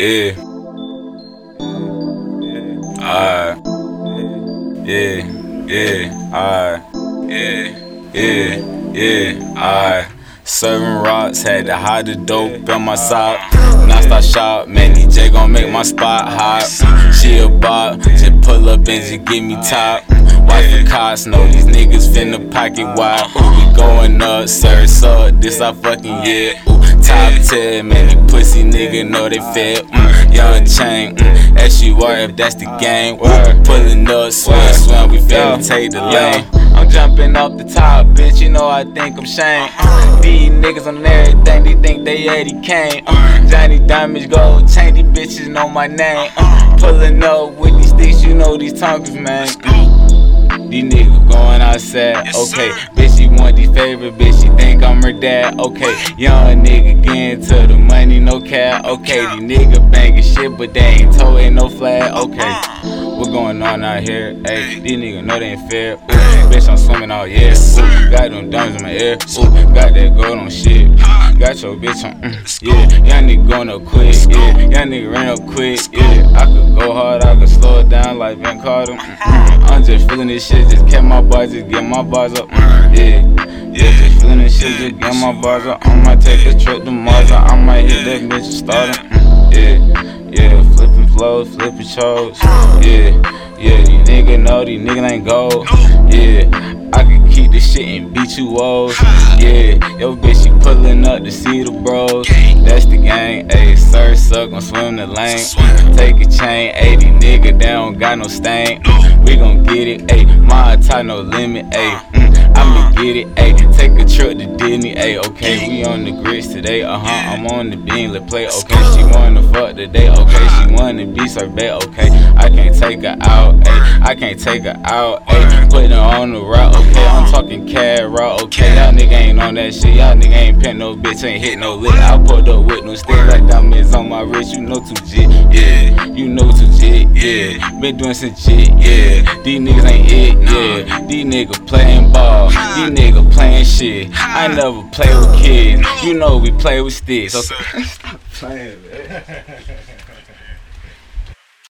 Yeah. Alright. Yeah, yeah, alright. Yeah, yeah, yeah, alright. Serving rocks, had to hide the dope in my sock. Now start shop, man, DJ gon' make my spot hot. She a bop, just pull up and just give me top. Watch the cops know these niggas finna pocket wide. We going up, sir, so this I fucking yeah. Top 10, man, these pussy nigga know they fed. Mm, young chain, mm, S-U-R if that's the game. Ooh, pulling up, swim, swim, we finna take the lane. I'm jumping off the top, bitch, you know I think I'm Shane. Uh, these niggas on everything, they think they Eddie Kane. Uh, Johnny Diamonds Gold chain, these bitches know my name. Uh, pulling up with these sticks, you know these tongues, man. These niggas going outside, okay. Bitch, want these favorite, bitch, she think I'm her dad, okay. Young nigga getting to the money, no cap, okay. These niggas banging shit, but they ain't toting no flag, okay. What going on out here? Hey, these niggas know they ain't fair. Ooh, bitch, I'm swimming out, yeah. Ooh, got them diamonds in my ear. Ooh, got that gold on shit. Got your bitch on, mm, yeah. Young nigga going up quick, yeah. Young nigga ran up quick, yeah. I could go hard, I could slow it down like Ben Carter. Mm, mm. I'm just feeling this shit, just kept my bars, just get my bars up, mm, yeah. Yeah, just feeling this shit, just get my bars up. I might take a trip to Mars, I might hit that bitch and start it, mm, yeah. Yeah, flows, flipping shows. Yeah, yeah, these niggas know these niggas ain't gold. Yeah, I can keep this shit and beat you old. Yeah, yo bitch, she pulling up to see the bros. That's the gang, ayy, sir, suck, gon' swim the lane. Take a chain, ayy, these niggas, they don't got no stain. We gon' get it, ayy, my tie no limit, ayy. I'ma get it, ayy, take a trip to Disney, ayy, okay, we on the grits today, uh huh, I'm on the bean, let's play, okay, she wanna fuck today, okay, she wanna be sorbet, okay, I can't take her out, ayy, I can't take her out, ayy, putting her on the route, okay, I'm talking cab route, okay, y'all nigga ain't on that shit, y'all nigga ain't pin no bitch, ain't hit no lick, I pulled up with no stick diamonds on my wrist, you know too jit, yeah, you know too jit, yeah, been doing some shit, yeah, these niggas ain't it, yeah, these niggas playing ball, these niggas playing shit, I never play with kids, you know we play with sticks, okay, stop playing, man.